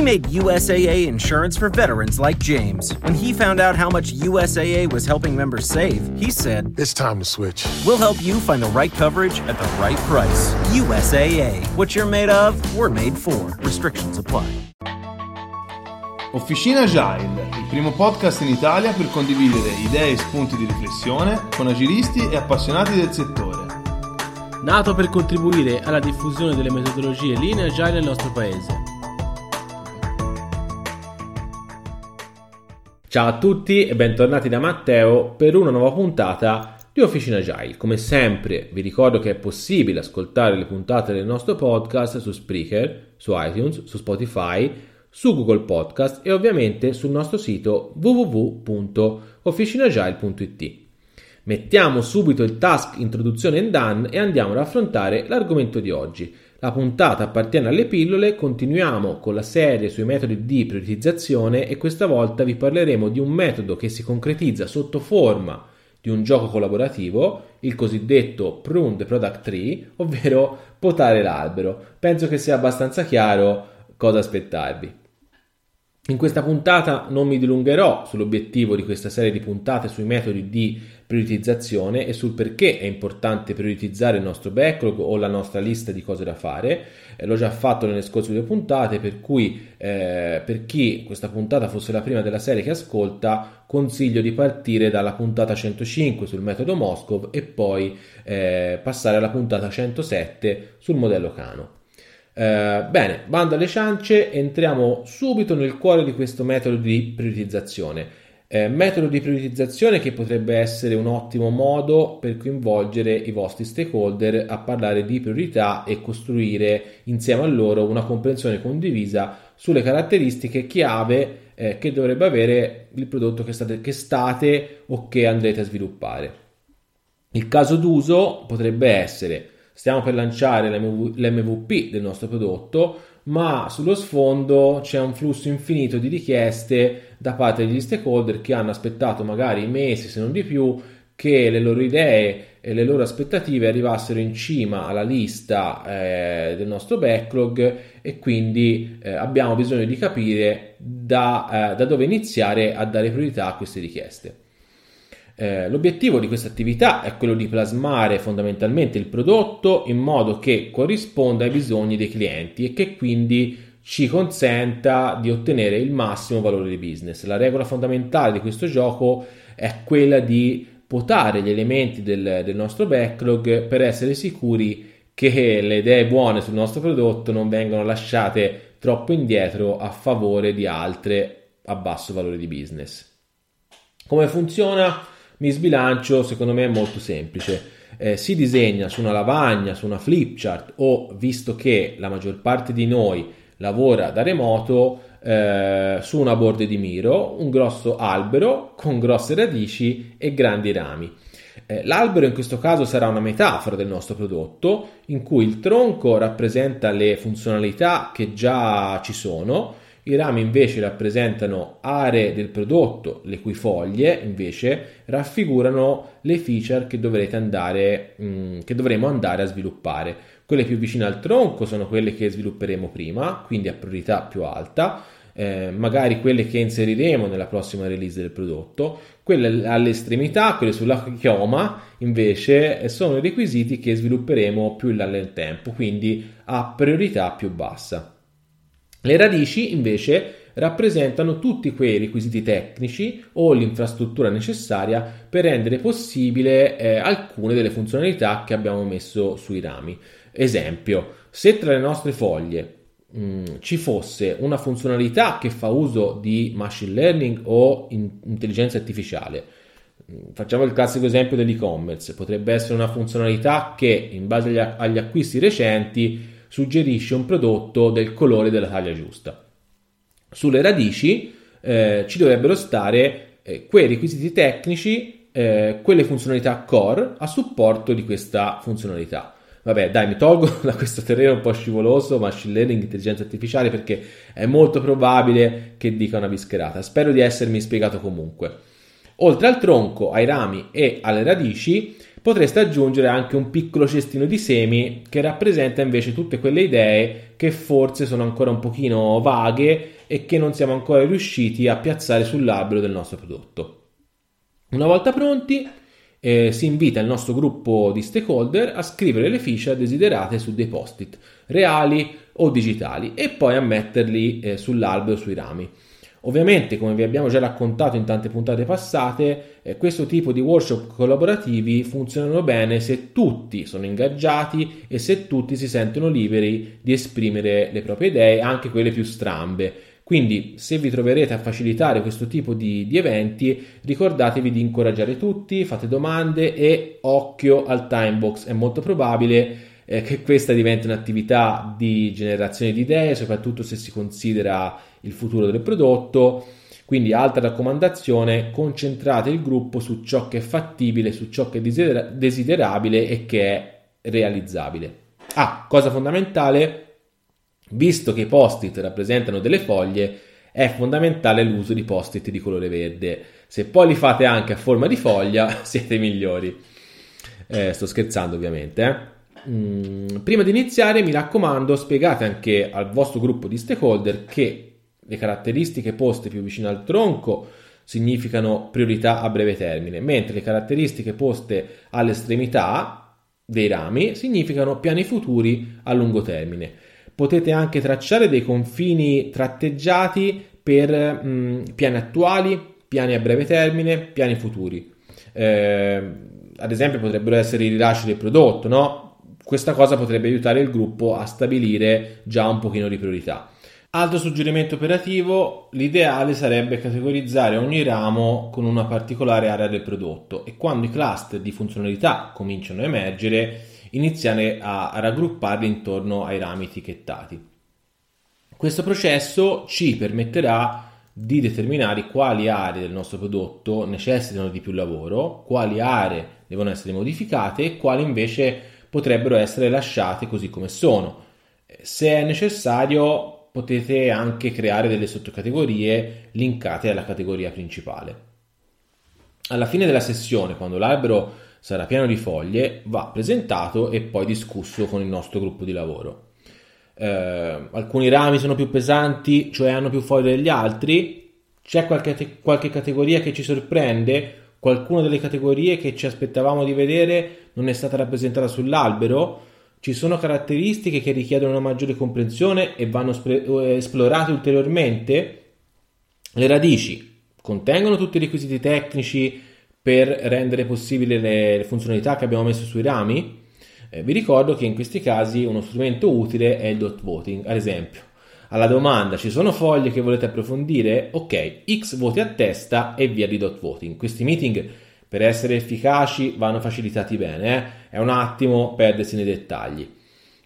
We made USAA insurance for veterans like James. When he found out how much USAA was helping members save, he said, It's time to switch. We'll help you find the right coverage at the right price. USAA. What you're made of, we're made for. Restrictions apply. Officina Agile, il primo podcast in Italia per condividere idee e spunti di riflessione con agilisti e appassionati del settore. Nato per contribuire alla diffusione delle metodologie linee agile nel nostro paese. Ciao a tutti e bentornati da Matteo per una nuova puntata di Officina Agile. Come sempre vi ricordo che è possibile ascoltare le puntate del nostro podcast su Spreaker, su iTunes, su Spotify, su Google Podcast e ovviamente sul nostro sito www.officinagile.it. Mettiamo subito il task introduzione and done e andiamo ad affrontare l'argomento di oggi. La puntata appartiene alle pillole, continuiamo con la serie sui metodi di prioritizzazione e questa volta vi parleremo di un metodo che si concretizza sotto forma di un gioco collaborativo, il cosiddetto prune the product tree, ovvero potare l'albero. Penso che sia abbastanza chiaro cosa aspettarvi. In questa puntata non mi dilungherò sull'obiettivo di questa serie di puntate sui metodi di prioritizzazione e sul perché è importante prioritizzare il nostro backlog o la nostra lista di cose da fare. Eh, l'ho già fatto nelle scorse due puntate, per cui eh, per chi questa puntata fosse la prima della serie che ascolta, consiglio di partire dalla puntata 105 sul metodo Moscov e poi eh, passare alla puntata 107 sul modello Cano. Eh, bene, bando alle ciance, entriamo subito nel cuore di questo metodo di prioritizzazione. Eh, metodo di prioritizzazione che potrebbe essere un ottimo modo per coinvolgere i vostri stakeholder a parlare di priorità e costruire insieme a loro una comprensione condivisa sulle caratteristiche chiave eh, che dovrebbe avere il prodotto che state, che state o che andrete a sviluppare. Il caso d'uso potrebbe essere stiamo per lanciare l'MVP del nostro prodotto, ma sullo sfondo c'è un flusso infinito di richieste da parte degli stakeholder che hanno aspettato magari mesi, se non di più, che le loro idee e le loro aspettative arrivassero in cima alla lista eh, del nostro backlog e quindi eh, abbiamo bisogno di capire da, eh, da dove iniziare a dare priorità a queste richieste. Eh, l'obiettivo di questa attività è quello di plasmare fondamentalmente il prodotto in modo che corrisponda ai bisogni dei clienti e che quindi ci consenta di ottenere il massimo valore di business. La regola fondamentale di questo gioco è quella di potare gli elementi del, del nostro backlog per essere sicuri che le idee buone sul nostro prodotto non vengano lasciate troppo indietro a favore di altre a basso valore di business. Come funziona? Mi sbilancio secondo me è molto semplice. Eh, si disegna su una lavagna, su una flipchart o visto che la maggior parte di noi lavora da remoto, eh, su una borda di miro, un grosso albero con grosse radici e grandi rami. Eh, l'albero in questo caso sarà una metafora del nostro prodotto in cui il tronco rappresenta le funzionalità che già ci sono, i rami invece rappresentano aree del prodotto, le cui foglie invece raffigurano le feature che, andare, mm, che dovremo andare a sviluppare. Quelle più vicine al tronco sono quelle che svilupperemo prima, quindi a priorità più alta, eh, magari quelle che inseriremo nella prossima release del prodotto, quelle all'estremità, quelle sulla chioma, invece sono i requisiti che svilupperemo più in là nel tempo, quindi a priorità più bassa. Le radici invece rappresentano tutti quei requisiti tecnici o l'infrastruttura necessaria per rendere possibile eh, alcune delle funzionalità che abbiamo messo sui rami. Esempio, se tra le nostre foglie mh, mm, ci fosse una funzionalità che fa uso di machine learning o in- intelligenza artificiale, mm, Facciamo il classico esempio dell'e-commerce, potrebbe essere una funzionalità che in base agli, agli acquisti recenti suggerisce un prodotto del colore della taglia giusta. Sulle radici eh, ci dovrebbero stare eh, quei requisiti tecnici, eh, quelle funzionalità core a supporto di questa funzionalità. Vabbè, dai, mi tolgo da questo terreno un po' scivoloso, machine learning, intelligenza artificiale, perché è molto probabile che dica una bischerata. Spero di essermi spiegato comunque. Oltre al tronco, ai rami e alle radici, potreste aggiungere anche un piccolo cestino di semi che rappresenta invece tutte quelle idee che forse sono ancora un pochino vaghe e che non siamo ancora riusciti a piazzare sull'albero del nostro prodotto. Una volta pronti, eh, si invita il nostro gruppo di stakeholder a scrivere le fiche desiderate su dei post-it reali o digitali e poi a metterli eh, sull'albero sui rami. Ovviamente, come vi abbiamo già raccontato in tante puntate passate, eh, questo tipo di workshop collaborativi funzionano bene se tutti sono ingaggiati e se tutti si sentono liberi di esprimere le proprie idee, anche quelle più strambe. Quindi, se vi troverete a facilitare questo tipo di, di eventi, ricordatevi di incoraggiare tutti, fate domande e occhio al time box. È molto probabile eh, che questa diventi un'attività di generazione di idee, soprattutto se si considera il futuro del prodotto. Quindi, altra raccomandazione, concentrate il gruppo su ciò che è fattibile, su ciò che è desiderabile e che è realizzabile. Ah, cosa fondamentale, visto che i post-it rappresentano delle foglie, è fondamentale l'uso di post-it di colore verde. Se poi li fate anche a forma di foglia, siete migliori. Eh, sto scherzando ovviamente. Eh? Mm, prima di iniziare, mi raccomando, spiegate anche al vostro gruppo di stakeholder che le caratteristiche poste più vicino al tronco significano priorità a breve termine, mentre le caratteristiche poste all'estremità dei rami significano piani futuri a lungo termine. Potete anche tracciare dei confini tratteggiati per mh, piani attuali, piani a breve termine, piani futuri. Eh, ad esempio potrebbero essere i rilasci del prodotto, no? Questa cosa potrebbe aiutare il gruppo a stabilire già un pochino di priorità. Altro suggerimento operativo, l'ideale sarebbe categorizzare ogni ramo con una particolare area del prodotto e quando i cluster di funzionalità cominciano a emergere, iniziare a, raggrupparli intorno ai rami etichettati. Questo processo ci permetterà di determinare quali aree del nostro prodotto necessitano di più lavoro, quali aree devono essere modificate e quali invece potrebbero essere lasciate così come sono. Se è necessario potete anche creare delle sottocategorie linkate alla categoria principale. Alla fine della sessione, quando l'albero sarà pieno di foglie, va presentato e poi discusso con il nostro gruppo di lavoro. Eh, alcuni rami sono più pesanti, cioè hanno più foglie degli altri. C'è qualche, qualche categoria che ci sorprende? Qualcuna delle categorie che ci aspettavamo di vedere non è stata rappresentata sull'albero? Ci sono caratteristiche che richiedono una maggiore comprensione e vanno eh, esplorate ulteriormente? Le radici contengono tutti i requisiti tecnici per rendere possibili le funzionalità che abbiamo messo sui rami? Eh, vi ricordo che in questi casi uno strumento utile è il dot voting, ad esempio. Alla domanda ci sono foglie che volete approfondire? Ok, X voti a testa e via di dot voting. Questi meeting per essere efficaci vanno facilitati bene, eh? è un attimo perdersi nei dettagli.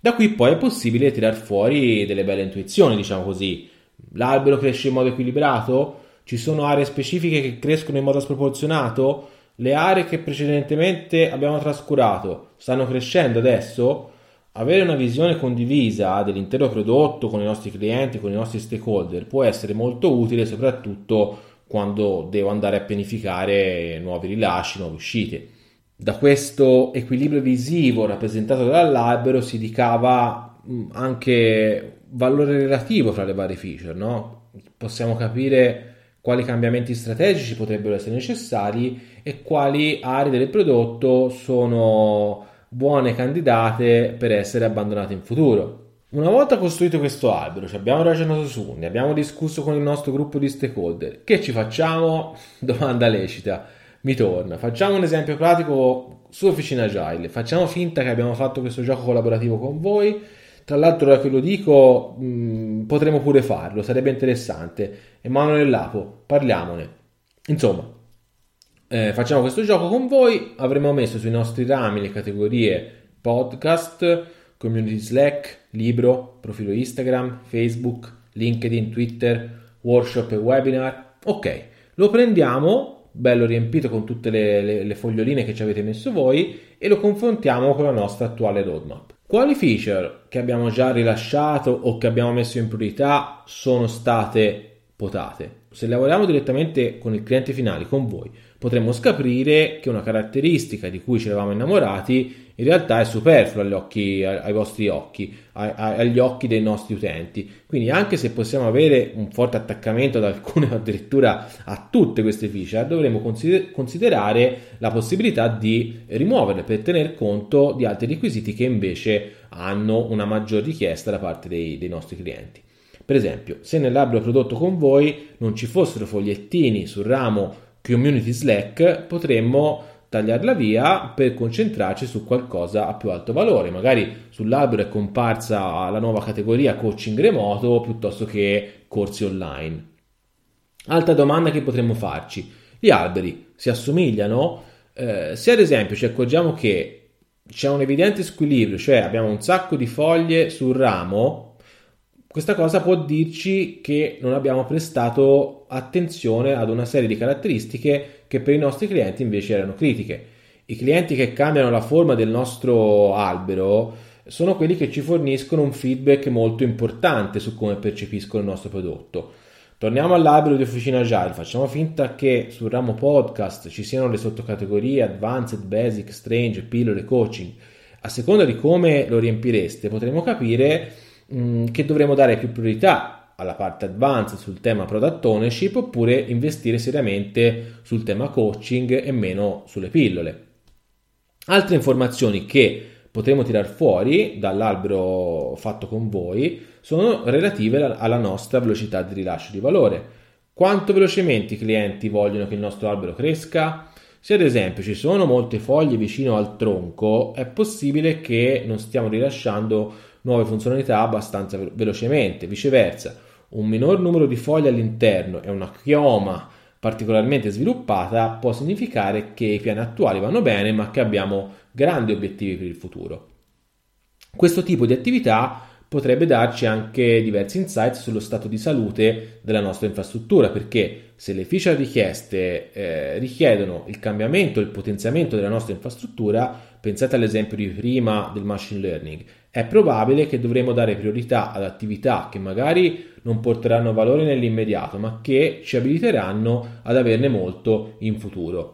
Da qui poi è possibile tirar fuori delle belle intuizioni, diciamo così. L'albero cresce in modo equilibrato? Ci sono aree specifiche che crescono in modo sproporzionato? Le aree che precedentemente abbiamo trascurato stanno crescendo adesso? Avere una visione condivisa dell'intero prodotto con i nostri clienti, con i nostri stakeholder può essere molto utile soprattutto quando devo andare a pianificare nuovi rilasci, nuove uscite. Da questo equilibrio visivo rappresentato dall'albero si ricava mm, anche valore relativo fra le varie feature, no? Possiamo capire quali cambiamenti strategici potrebbero essere necessari e quali aree del prodotto sono buone candidate per essere abbandonate in futuro. Una volta costruito questo albero, ci abbiamo ragionato su, ne abbiamo discusso con il nostro gruppo di stakeholder. Che ci facciamo? Domanda lecita. Mi torna. Facciamo un esempio pratico su Officina Agile. Facciamo finta che abbiamo fatto questo gioco collaborativo con voi. Tra l'altro, ora che lo dico, mh, mm, potremmo pure farlo, sarebbe interessante. Emanuele Lapo, parliamone. Insomma, eh, facciamo questo gioco con voi. Avremo messo sui nostri rami le categorie podcast community Slack, libro, profilo Instagram, Facebook, LinkedIn, Twitter, workshop e webinar. Ok, lo prendiamo, bello riempito con tutte le, le, le foglioline che ci avete messo voi e lo confrontiamo con la nostra attuale roadmap. Quali feature che abbiamo già rilasciato o che abbiamo messo in priorità sono state potate? se lavoriamo direttamente con il cliente finale, con voi, potremmo scoprire che una caratteristica di cui ci eravamo innamorati in realtà è superflua agli occhi, ai vostri occhi, agli occhi dei nostri utenti. Quindi anche se possiamo avere un forte attaccamento ad alcune o addirittura a tutte queste feature, dovremo considerare la possibilità di rimuoverle per tener conto di altri requisiti che invece hanno una maggior richiesta da parte dei, dei nostri clienti. Per esempio, se nell'albero prodotto con voi non ci fossero fogliettini sul ramo Community Slack, potremmo tagliarla via per concentrarci su qualcosa a più alto valore. Magari sull'albero è comparsa la nuova categoria coaching remoto piuttosto che corsi online. Altra domanda che potremmo farci. Gli alberi si assomigliano? Eh, se ad esempio ci accorgiamo che c'è un evidente squilibrio, cioè abbiamo un sacco di foglie sul ramo, questa cosa può dirci che non abbiamo prestato attenzione ad una serie di caratteristiche che per i nostri clienti invece erano critiche. I clienti che cambiano la forma del nostro albero sono quelli che ci forniscono un feedback molto importante su come percepiscono il nostro prodotto. Torniamo all'albero di Officina Agile, facciamo finta che sul ramo podcast ci siano le sottocategorie Advanced, Basic, Strange, Pillole, Coaching. A seconda di come lo riempireste potremo capire mm, che dovremo dare più priorità alla parte advanced sul tema product ownership oppure investire seriamente sul tema coaching e meno sulle pillole. Altre informazioni che potremo tirar fuori dall'albero fatto con voi sono relative alla nostra velocità di rilascio di valore. Quanto velocemente i clienti vogliono che il nostro albero cresca? Se ad esempio ci sono molte foglie vicino al tronco, è possibile che non stiamo rilasciando nuove funzionalità abbastanza velocemente. Viceversa, un minor numero di foglie all'interno e una chioma particolarmente sviluppata può significare che i piani attuali vanno bene ma che abbiamo grandi obiettivi per il futuro. Questo tipo di attività potrebbe darci anche diversi insights sullo stato di salute della nostra infrastruttura, perché se le feature richieste eh, richiedono il cambiamento il potenziamento della nostra infrastruttura, pensate all'esempio di prima del machine learning, è probabile che dovremo dare priorità ad attività che magari non porteranno valore nell'immediato, ma che ci abiliteranno ad averne molto in futuro.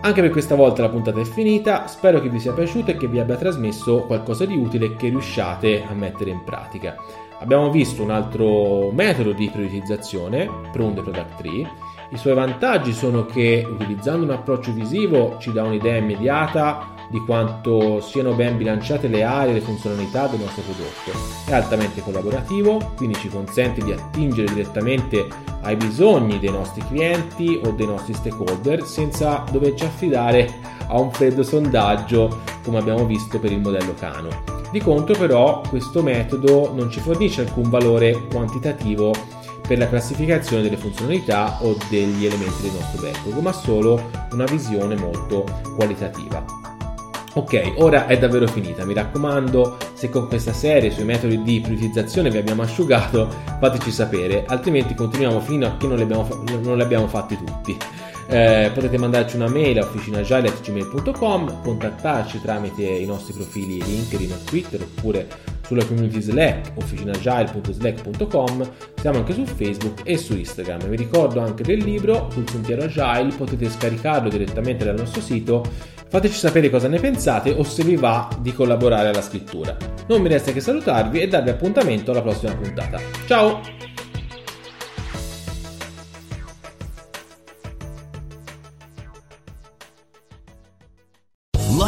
Anche per questa volta la puntata è finita, spero che vi sia piaciuta e che vi abbia trasmesso qualcosa di utile che riusciate a mettere in pratica. Abbiamo visto un altro metodo di prioritizzazione, Prune the Product Tree. I suoi vantaggi sono che utilizzando un approccio visivo ci dà un'idea immediata di quanto siano ben bilanciate le aree e le funzionalità del nostro prodotto. È altamente collaborativo, quindi ci consente di attingere direttamente ai bisogni dei nostri clienti o dei nostri stakeholder senza doverci affidare a un freddo sondaggio come abbiamo visto per il modello Cano. Di contro però questo metodo non ci fornisce alcun valore quantitativo per la classificazione delle funzionalità o degli elementi del nostro backlog, ma solo una visione molto qualitativa. Ok, ora è davvero finita, mi raccomando, se con questa serie sui metodi di priorizzazione vi abbiamo asciugato, fateci sapere, altrimenti continuiamo fino a che non li abbiamo, non li abbiamo fatti tutti. Eh, potete mandarci una mail a officinagile.gmail.com, contattarci tramite i nostri profili LinkedIn o Twitter oppure sulla community Slack officinagile.slack.com, siamo anche su Facebook e su Instagram. Vi ricordo anche del libro sul sentiero Agile, potete scaricarlo direttamente dal nostro sito Fateci sapere cosa ne pensate o se vi va di collaborare alla scrittura. Non mi resta che salutarvi e darvi appuntamento alla prossima puntata. Ciao!